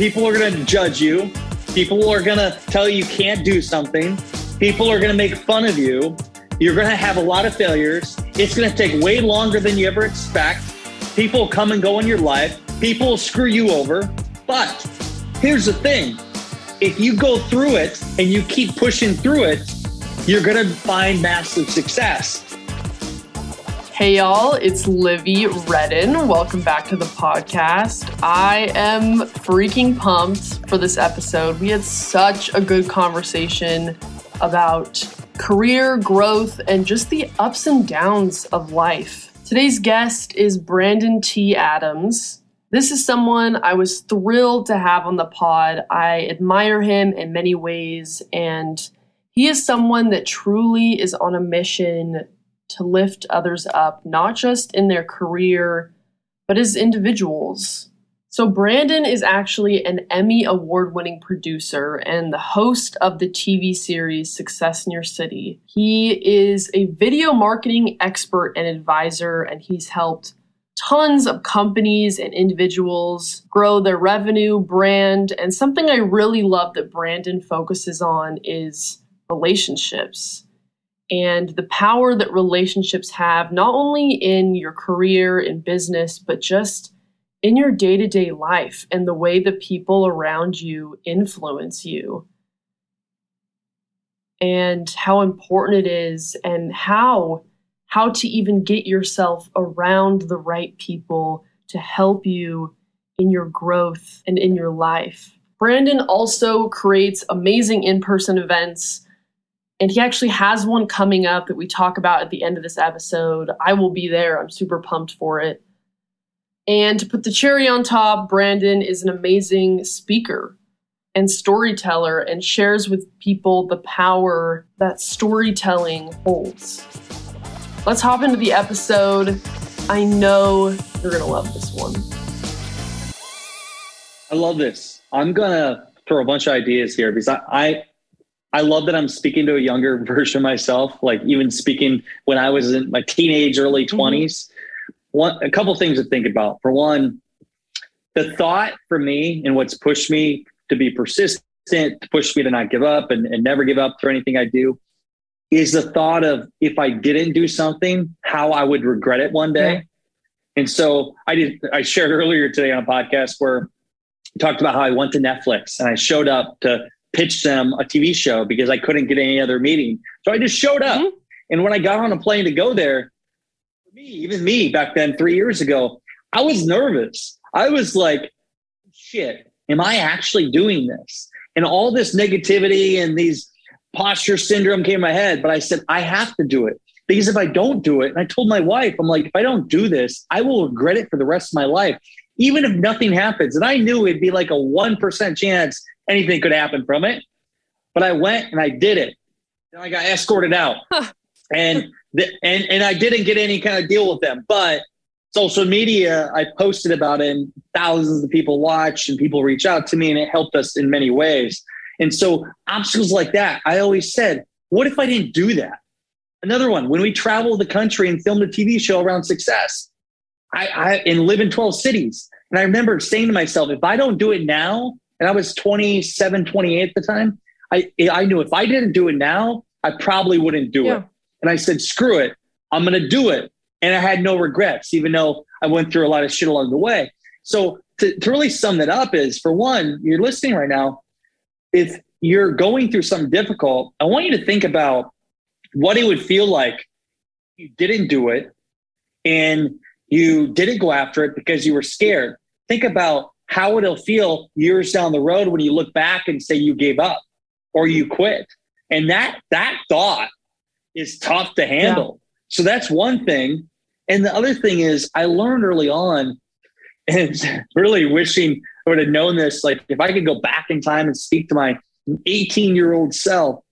People are going to judge you. People are going to tell you you can't do something. People are going to make fun of you. You're going to have a lot of failures. It's going to take way longer than you ever expect. People come and go in your life. People will screw you over. But here's the thing if you go through it and you keep pushing through it, you're going to find massive success. Hey, y'all, it's Livy Redden. Welcome back to the podcast. I am freaking pumped for this episode. We had such a good conversation about career growth and just the ups and downs of life. Today's guest is Brandon T. Adams. This is someone I was thrilled to have on the pod. I admire him in many ways, and he is someone that truly is on a mission to lift others up, not just in their career, but as individuals. So, Brandon is actually an Emmy award winning producer and the host of the TV series Success in Your City. He is a video marketing expert and advisor, and he's helped tons of companies and individuals grow their revenue, brand, and something I really love that Brandon focuses on is relationships and the power that relationships have, not only in your career, in business, but just in your day to day life and the way the people around you influence you. And how important it is, and how how to even get yourself around the right people to help you in your growth and in your life. Brandon also creates amazing in person events and he actually has one coming up that we talk about at the end of this episode. I will be there. I'm super pumped for it. And to put the cherry on top, Brandon is an amazing speaker and storyteller and shares with people the power that storytelling holds. Let's hop into the episode. I know you're going to love this one. I love this. I'm going to throw a bunch of ideas here because I, I I love that I'm speaking to a younger version of myself, like even speaking when I was in my teenage, early 20s. Mm-hmm. One, a couple things to think about. For one, the thought for me and what's pushed me to be persistent, to push me to not give up and, and never give up for anything I do is the thought of if I didn't do something, how I would regret it one day. Yeah. And so I did, I shared earlier today on a podcast where I talked about how I went to Netflix and I showed up to pitch them a TV show because I couldn't get any other meeting. So I just showed up. Mm-hmm. And when I got on a plane to go there, me, even me back then, three years ago, I was nervous. I was like, shit, am I actually doing this? And all this negativity and these posture syndrome came in my head. But I said, I have to do it. Because if I don't do it, and I told my wife, I'm like, if I don't do this, I will regret it for the rest of my life, even if nothing happens. And I knew it'd be like a 1% chance anything could happen from it. But I went and I did it. And I got escorted out. and the, and and I didn't get any kind of deal with them. But social media, I posted about it and thousands of people watch and people reach out to me and it helped us in many ways. And so obstacles like that, I always said, what if I didn't do that? Another one, when we travel the country and filmed a TV show around success, I, I and live in 12 cities. And I remember saying to myself, if I don't do it now, and I was 27, 28 at the time. I, I knew if I didn't do it now, I probably wouldn't do yeah. it. And I said, screw it. I'm going to do it. And I had no regrets, even though I went through a lot of shit along the way. So to, to really sum that up is for one, you're listening right now. If you're going through something difficult, I want you to think about what it would feel like you didn't do it and you didn't go after it because you were scared. Think about how it'll feel years down the road when you look back and say you gave up or you quit. And that that thought is tough to handle. Yeah. So that's one thing. And the other thing is I learned early on and really wishing I would have known this. Like if I could go back in time and speak to my 18 year old self,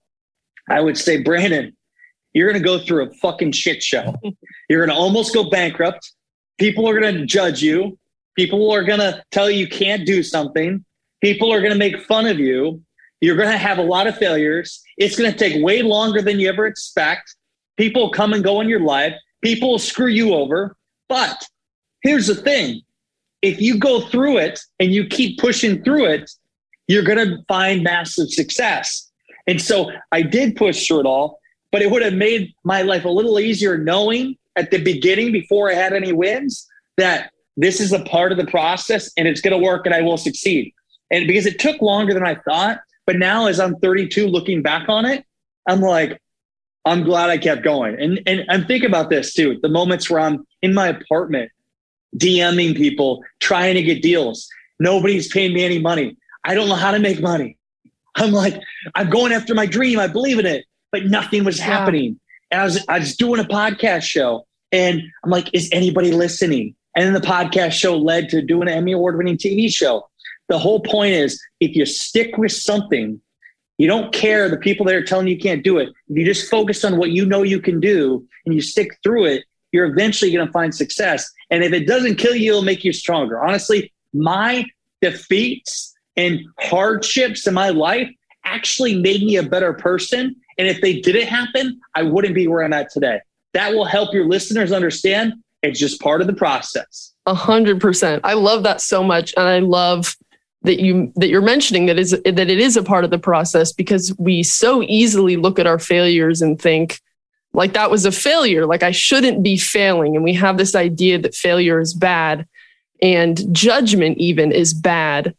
I would say, Brandon, you're going to go through a fucking shit show. You're going to almost go bankrupt. People are going to judge you. People are going to tell you you can't do something. People are going to make fun of you. You're going to have a lot of failures. It's going to take way longer than you ever expect. People come and go in your life. People screw you over. But here's the thing if you go through it and you keep pushing through it, you're going to find massive success. And so I did push through it all, but it would have made my life a little easier knowing at the beginning before I had any wins that this is a part of the process and it's going to work and I will succeed. And because it took longer than I thought, but now as I'm 32 looking back on it, I'm like, I'm glad I kept going. And and I'm thinking about this too. The moments where I'm in my apartment DMing people, trying to get deals. Nobody's paying me any money. I don't know how to make money. I'm like, I'm going after my dream. I believe in it, but nothing was yeah. happening. And I was, I was doing a podcast show and I'm like, is anybody listening? And then the podcast show led to doing an Emmy award winning TV show. The whole point is if you stick with something, you don't care the people that are telling you, you can't do it. If you just focus on what you know you can do and you stick through it, you're eventually going to find success. And if it doesn't kill you, it'll make you stronger. Honestly, my defeats and hardships in my life actually made me a better person. And if they didn't happen, I wouldn't be where I'm at today. That will help your listeners understand it's just part of the process. A hundred percent. I love that so much. And I love that you that you're mentioning that is that it is a part of the process because we so easily look at our failures and think, like that was a failure like i shouldn't be failing and we have this idea that failure is bad and judgment even is bad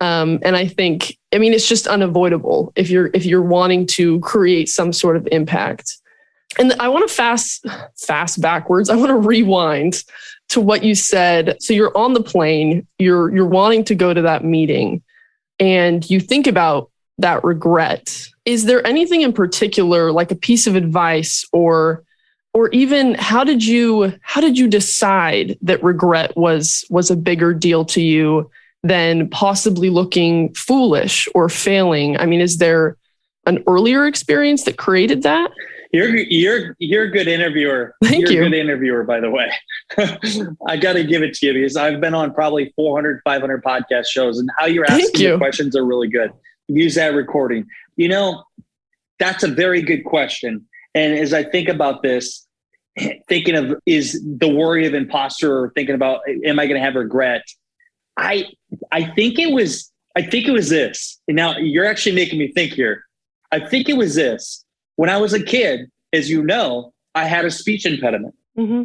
um, and i think i mean it's just unavoidable if you're if you're wanting to create some sort of impact and i want to fast fast backwards. I want to rewind to what you said. So you're on the plane you're you're wanting to go to that meeting and you think about that regret. Is there anything in particular like a piece of advice or or even how did you how did you decide that regret was was a bigger deal to you than possibly looking foolish or failing? I mean is there an earlier experience that created that you're you're you're a good interviewer Thank you're you. a good interviewer by the way i got to give it to you because i've been on probably 400 500 podcast shows and how you're asking you. questions are really good use that recording you know, that's a very good question. And as I think about this, thinking of is the worry of imposter or thinking about am I going to have regret? I I think it was I think it was this. And now you're actually making me think here. I think it was this. When I was a kid, as you know, I had a speech impediment. Mm-hmm.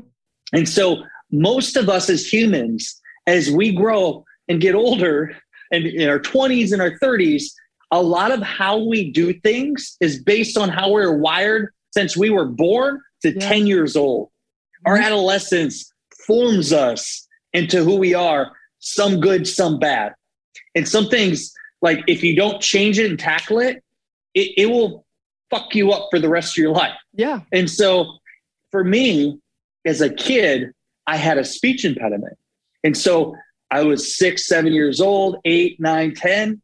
And so most of us as humans, as we grow and get older and in our 20s and our 30s, a lot of how we do things is based on how we're wired since we were born to yeah. 10 years old. Our mm-hmm. adolescence forms us into who we are, some good, some bad. And some things, like if you don't change it and tackle it, it, it will fuck you up for the rest of your life. Yeah. And so for me, as a kid, I had a speech impediment. And so I was six, seven years old, eight, nine, ten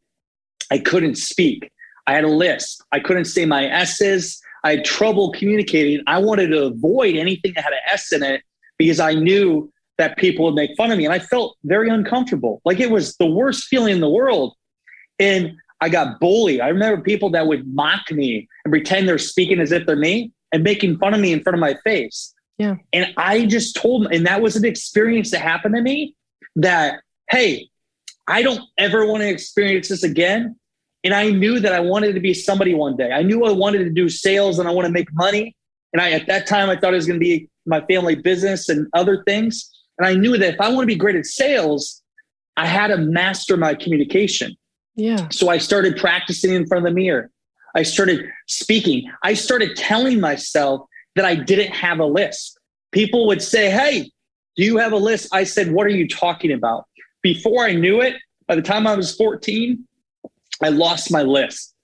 I couldn't speak. I had a lisp. I couldn't say my S's. I had trouble communicating. I wanted to avoid anything that had an S in it because I knew that people would make fun of me. And I felt very uncomfortable. Like it was the worst feeling in the world. And I got bullied. I remember people that would mock me and pretend they're speaking as if they're me and making fun of me in front of my face. Yeah. And I just told them, and that was an experience that happened to me that, hey, I don't ever want to experience this again. And I knew that I wanted to be somebody one day. I knew I wanted to do sales and I want to make money. And I, at that time, I thought it was going to be my family business and other things. And I knew that if I want to be great at sales, I had to master my communication. Yeah. So I started practicing in front of the mirror. I started speaking. I started telling myself that I didn't have a lisp. People would say, Hey, do you have a lisp? I said, What are you talking about? Before I knew it, by the time I was 14, I lost my lisp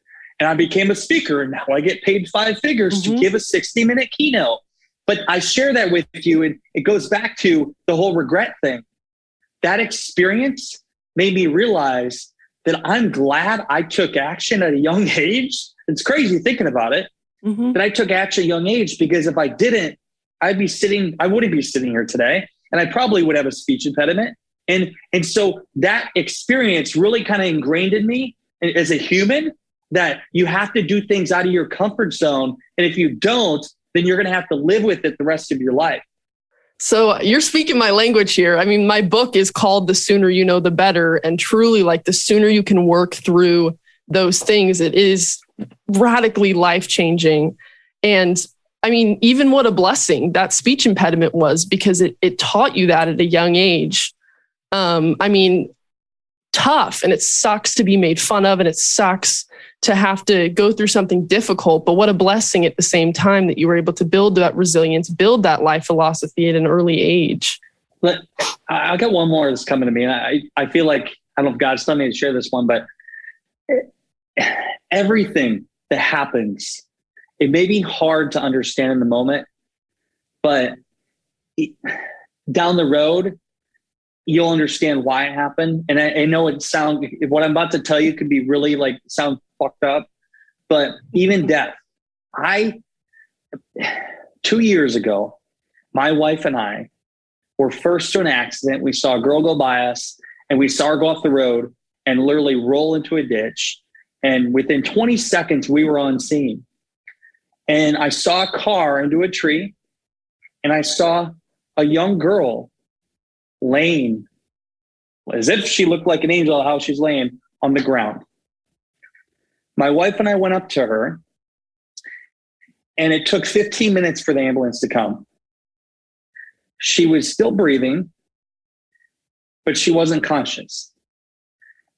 and I became a speaker. And now I get paid five figures mm-hmm. to give a 60 minute keynote. But I share that with you, and it goes back to the whole regret thing. That experience made me realize that I'm glad I took action at a young age. It's crazy thinking about it. Mm-hmm. That I took action at a young age because if I didn't, I'd be sitting, I wouldn't be sitting here today. And I probably would have a speech impediment. And, and so that experience really kind of ingrained in me as a human that you have to do things out of your comfort zone. And if you don't, then you're going to have to live with it the rest of your life. So you're speaking my language here. I mean, my book is called The Sooner You Know the Better. And truly, like the sooner you can work through those things, it is radically life changing. And I mean, even what a blessing that speech impediment was because it, it taught you that at a young age. Um, I mean, tough and it sucks to be made fun of and it sucks to have to go through something difficult. But what a blessing at the same time that you were able to build that resilience, build that life philosophy at an early age. But I got one more that's coming to me. And I, I feel like, I don't know if God's telling me to share this one, but everything that happens, it may be hard to understand in the moment, but down the road, you'll understand why it happened. And I, I know it sounds, what I'm about to tell you could be really like sound fucked up. But even death, I, two years ago, my wife and I were first to an accident. We saw a girl go by us and we saw her go off the road and literally roll into a ditch. And within 20 seconds, we were on scene. And I saw a car into a tree and I saw a young girl laying as if she looked like an angel, how she's laying on the ground. My wife and I went up to her, and it took 15 minutes for the ambulance to come. She was still breathing, but she wasn't conscious.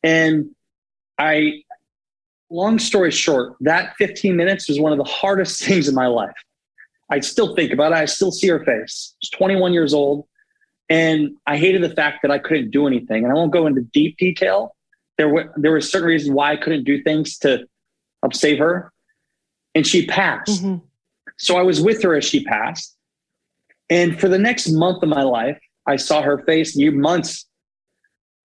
And I, long story short, that 15 minutes was one of the hardest things in my life. I still think about it. I still see her face. She's 21 years old. And I hated the fact that I couldn't do anything. And I won't go into deep detail. There were there were certain reasons why I couldn't do things to help save her. And she passed. Mm-hmm. So I was with her as she passed. And for the next month of my life, I saw her face, year months.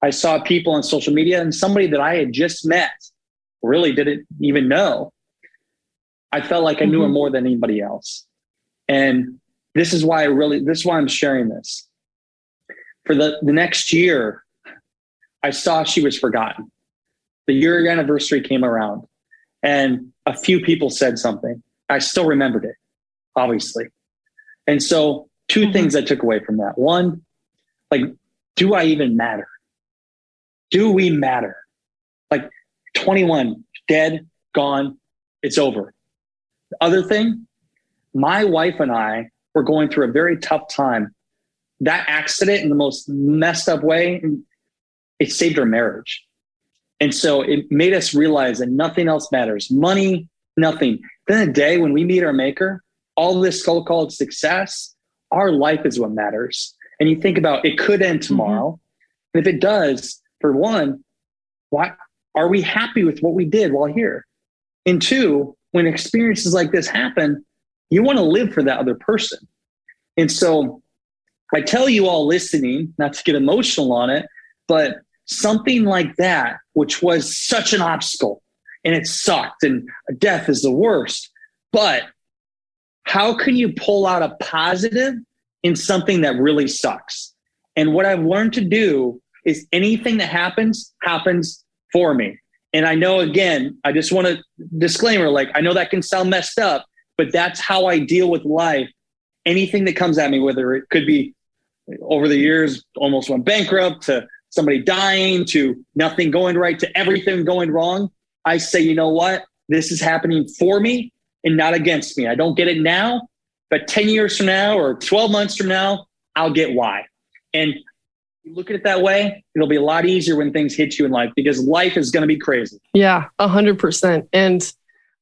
I saw people on social media and somebody that I had just met, really didn't even know. I felt like I knew mm-hmm. her more than anybody else. And this is why I really, this is why I'm sharing this. For the, the next year, I saw she was forgotten. The year anniversary came around and a few people said something. I still remembered it, obviously. And so, 2 mm-hmm. things I took away from that. One, like, do I even matter? Do we matter? Like, 21, dead, gone, it's over. The other thing, my wife and I were going through a very tough time. That accident, in the most messed up way, it saved our marriage. And so it made us realize that nothing else matters money, nothing. Then a day when we meet our maker, all this so called success, our life is what matters. And you think about it could end mm-hmm. tomorrow. Mm-hmm. And if it does, for one, why are we happy with what we did while here? And two, when experiences like this happen, you want to live for that other person. And so I tell you all listening, not to get emotional on it, but something like that, which was such an obstacle and it sucked and death is the worst. But how can you pull out a positive in something that really sucks? And what I've learned to do is anything that happens, happens for me. And I know, again, I just want to disclaimer like, I know that can sound messed up, but that's how I deal with life. Anything that comes at me, whether it could be over the years, almost went bankrupt to somebody dying to nothing going right to everything going wrong, I say, you know what? This is happening for me and not against me. I don't get it now, but 10 years from now or 12 months from now, I'll get why. And you look at it that way, it'll be a lot easier when things hit you in life because life is going to be crazy. Yeah, a 100%. And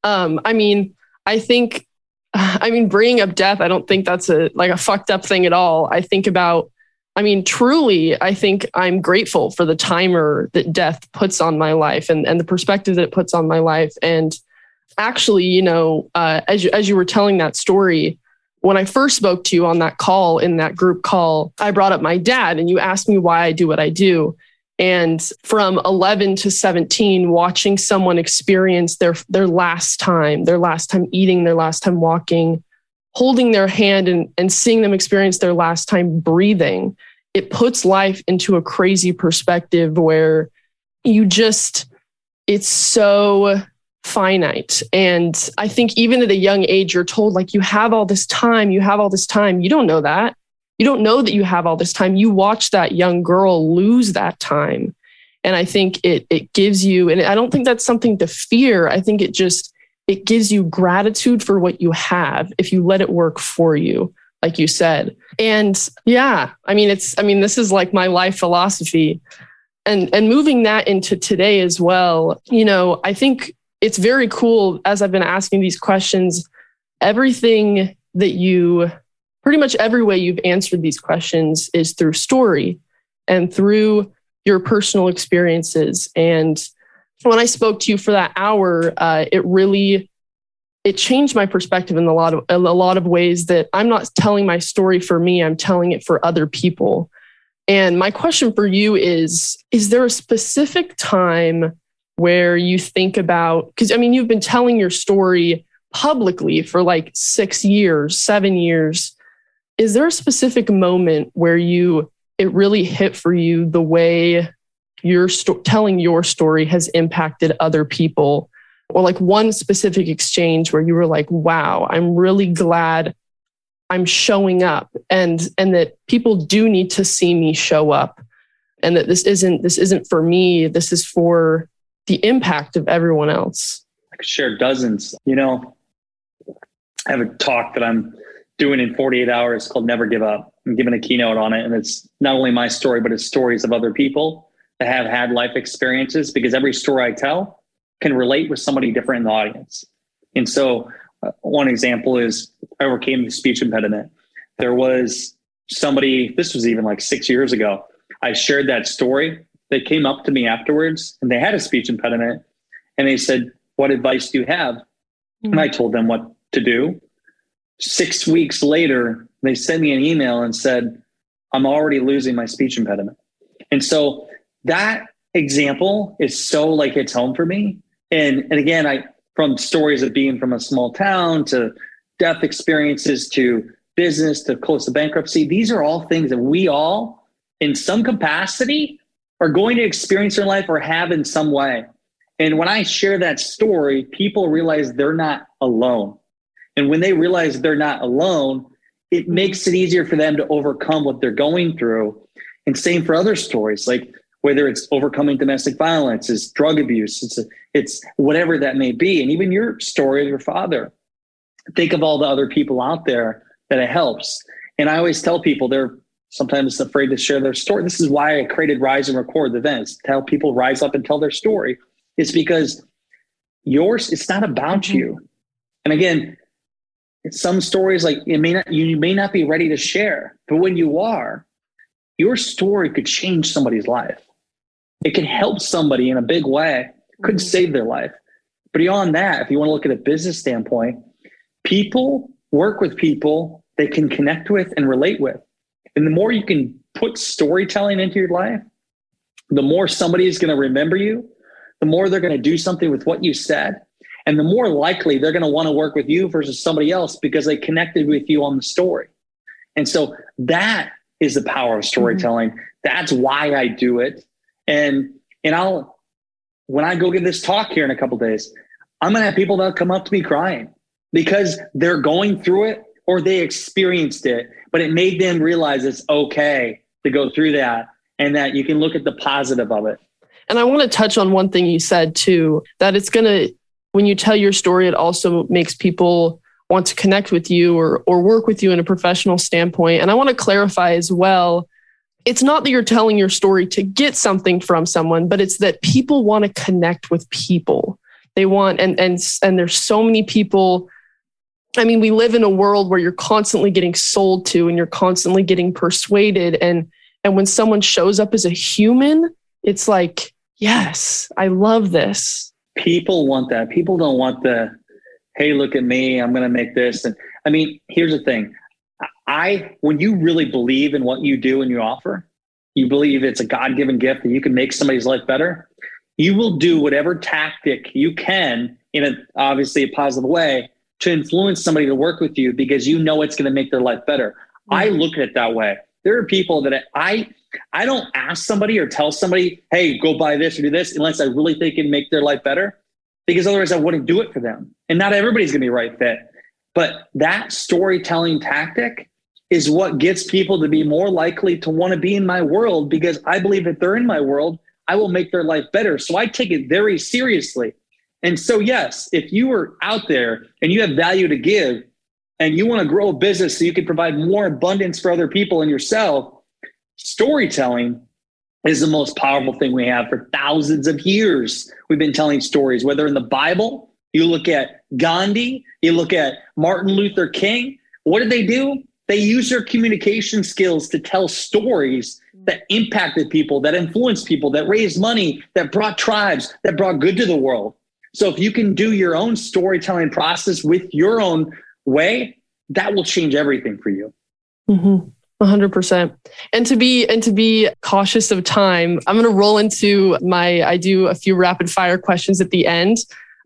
um, I mean, I think, I mean, bringing up death, I don't think that's a like a fucked up thing at all. I think about I mean, truly, I think I'm grateful for the timer that death puts on my life and, and the perspective that it puts on my life. And actually, you know, uh, as, you, as you were telling that story, when I first spoke to you on that call, in that group call, I brought up my dad and you asked me why I do what I do. And from 11 to 17, watching someone experience their, their last time, their last time eating, their last time walking, holding their hand and, and seeing them experience their last time breathing, it puts life into a crazy perspective where you just, it's so finite. And I think even at a young age, you're told like you have all this time, you have all this time. You don't know that. you don't know that you have all this time. You watch that young girl lose that time. And I think it it gives you, and I don't think that's something to fear. I think it just it gives you gratitude for what you have if you let it work for you, like you said. And yeah, I mean, it's I mean, this is like my life philosophy. And and moving that into today as well, you know, I think it's very cool as I've been asking these questions, everything that you pretty much every way you've answered these questions is through story and through your personal experiences. And when I spoke to you for that hour, uh, it really it changed my perspective in a lot of a lot of ways that I'm not telling my story for me, I'm telling it for other people. And my question for you is is there a specific time where you think about because I mean you've been telling your story publicly for like 6 years, 7 years. Is there a specific moment where you it really hit for you the way your sto- telling your story has impacted other people? Or like one specific exchange where you were like wow i'm really glad i'm showing up and and that people do need to see me show up and that this isn't this isn't for me this is for the impact of everyone else i could share dozens you know i have a talk that i'm doing in 48 hours called Never Give Up. I'm giving a keynote on it. And it's not only my story, but it's stories of other people that have had life experiences because every story I tell can relate with somebody different in the audience. And so, uh, one example is I overcame the speech impediment. There was somebody, this was even like six years ago. I shared that story. They came up to me afterwards and they had a speech impediment and they said, What advice do you have? Mm-hmm. And I told them what to do six weeks later, they sent me an email and said, I'm already losing my speech impediment. And so that example is so like hits home for me. And and again, I from stories of being from a small town to death experiences to business to close to bankruptcy, these are all things that we all, in some capacity, are going to experience in life or have in some way. And when I share that story, people realize they're not alone. And when they realize they're not alone, it makes it easier for them to overcome what they're going through. And same for other stories, like whether it's overcoming domestic violence, it's drug abuse, it's it's whatever that may be, and even your story of your father. Think of all the other people out there that it helps. And I always tell people they're sometimes afraid to share their story. This is why I created Rise and Record events, to help people rise up and tell their story. It's because yours, it's not about mm-hmm. you. And again, some stories like it may not you may not be ready to share but when you are your story could change somebody's life it can help somebody in a big way could mm-hmm. save their life but beyond that if you want to look at a business standpoint people work with people they can connect with and relate with and the more you can put storytelling into your life the more somebody is going to remember you the more they're going to do something with what you said and the more likely they're going to want to work with you versus somebody else because they connected with you on the story. And so that is the power of storytelling. Mm-hmm. That's why I do it. And and I'll when I go give this talk here in a couple days, I'm gonna have people that come up to me crying because they're going through it or they experienced it, but it made them realize it's okay to go through that and that you can look at the positive of it. And I want to touch on one thing you said too, that it's going to when you tell your story, it also makes people want to connect with you or, or work with you in a professional standpoint. And I want to clarify as well it's not that you're telling your story to get something from someone, but it's that people want to connect with people. They want, and, and, and there's so many people. I mean, we live in a world where you're constantly getting sold to and you're constantly getting persuaded. And, and when someone shows up as a human, it's like, yes, I love this people want that. People don't want the, hey, look at me, I'm going to make this. And I mean, here's the thing. I, when you really believe in what you do and you offer, you believe it's a God given gift that you can make somebody's life better, you will do whatever tactic you can in a obviously a positive way to influence somebody to work with you because you know it's going to make their life better. Mm-hmm. I look at it that way. There are people that I I don't ask somebody or tell somebody, hey, go buy this or do this unless I really think it can make their life better. Because otherwise I wouldn't do it for them. And not everybody's gonna be right fit. But that storytelling tactic is what gets people to be more likely to want to be in my world because I believe if they're in my world, I will make their life better. So I take it very seriously. And so, yes, if you are out there and you have value to give and you want to grow a business so you can provide more abundance for other people and yourself, storytelling is the most powerful thing we have for thousands of years. We've been telling stories, whether in the Bible, you look at Gandhi, you look at Martin Luther King. What did they do? They used their communication skills to tell stories that impacted people, that influenced people, that raised money, that brought tribes, that brought good to the world. So if you can do your own storytelling process with your own way, that will change everything for you. Mm-hmm. 100% and to be and to be cautious of time i'm going to roll into my i do a few rapid fire questions at the end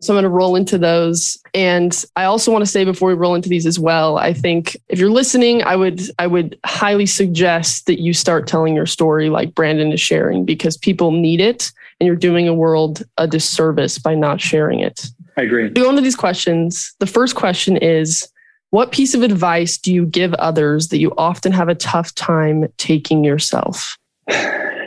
so I'm going to roll into those. And I also want to say before we roll into these as well, I think if you're listening, I would I would highly suggest that you start telling your story like Brandon is sharing because people need it and you're doing a world a disservice by not sharing it. I agree. To go into these questions, the first question is what piece of advice do you give others that you often have a tough time taking yourself?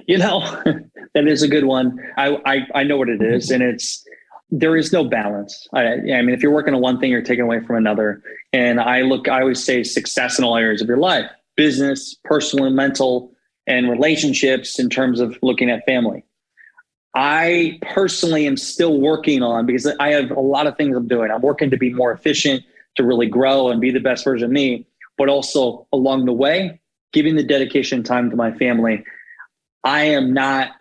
You know, that is a good one. I, I, I know what it is, and it's there is no balance. I, I mean, if you're working on one thing, you're taking away from another. And I look, I always say success in all areas of your life, business, personal and mental, and relationships in terms of looking at family. I personally am still working on because I have a lot of things I'm doing. I'm working to be more efficient, to really grow and be the best version of me, but also along the way, giving the dedication time to my family. I am not,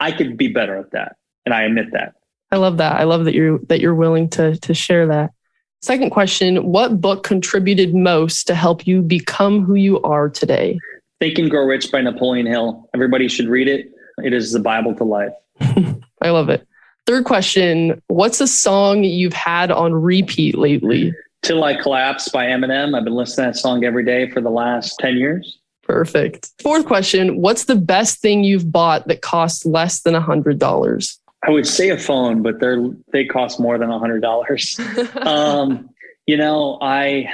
I could be better at that. And I admit that. I love that. I love that you're that you're willing to to share that. Second question, what book contributed most to help you become who you are today? Think and Grow Rich by Napoleon Hill. Everybody should read it. It is the Bible to life. I love it. Third question, what's a song you've had on repeat lately? Till I Collapse by Eminem. I've been listening to that song every day for the last 10 years. Perfect. Fourth question, what's the best thing you've bought that costs less than $100? I would say a phone, but they're they cost more than a hundred dollars. um, you know, I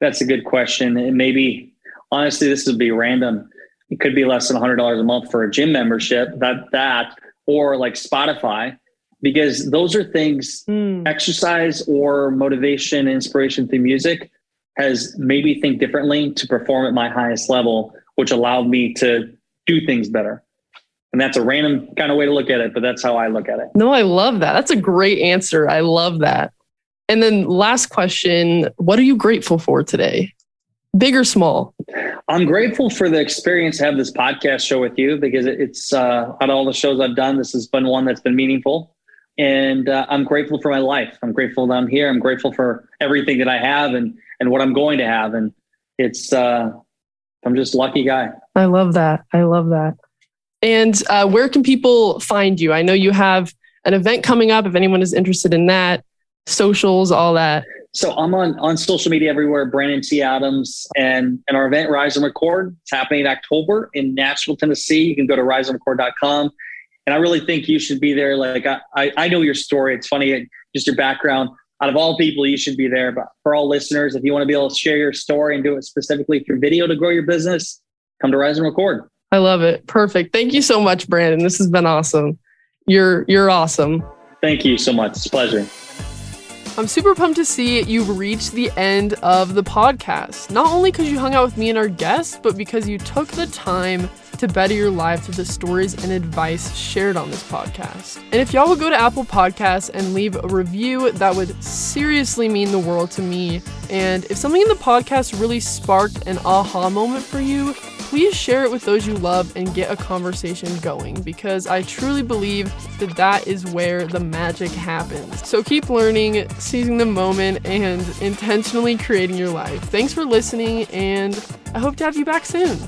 that's a good question. And maybe honestly, this would be random. It could be less than a hundred dollars a month for a gym membership. That that or like Spotify, because those are things mm. exercise or motivation, inspiration through music has made me think differently to perform at my highest level, which allowed me to do things better. And that's a random kind of way to look at it, but that's how I look at it. No, I love that. That's a great answer. I love that. And then last question, what are you grateful for today? Big or small? I'm grateful for the experience to have this podcast show with you because it's uh, out of all the shows I've done, this has been one that's been meaningful. And uh, I'm grateful for my life. I'm grateful that I'm here. I'm grateful for everything that I have and and what I'm going to have. And it's uh, I'm just lucky guy. I love that. I love that. And uh, where can people find you? I know you have an event coming up. If anyone is interested in that, socials, all that. So I'm on on social media everywhere. Brandon T. Adams and and our event Rise and Record. It's happening in October in Nashville, Tennessee. You can go to riseandrecord.com. And I really think you should be there. Like I, I, I know your story. It's funny, just your background. Out of all people, you should be there. But for all listeners, if you want to be able to share your story and do it specifically through video to grow your business, come to Rise and Record. I love it. Perfect. Thank you so much, Brandon. This has been awesome. You're you're awesome. Thank you so much. It's a pleasure. I'm super pumped to see you've reached the end of the podcast. Not only because you hung out with me and our guests, but because you took the time to better your life through the stories and advice shared on this podcast. And if y'all would go to Apple Podcasts and leave a review, that would seriously mean the world to me. And if something in the podcast really sparked an aha moment for you, please share it with those you love and get a conversation going because I truly believe that that is where the magic happens. So keep learning, seizing the moment, and intentionally creating your life. Thanks for listening, and I hope to have you back soon.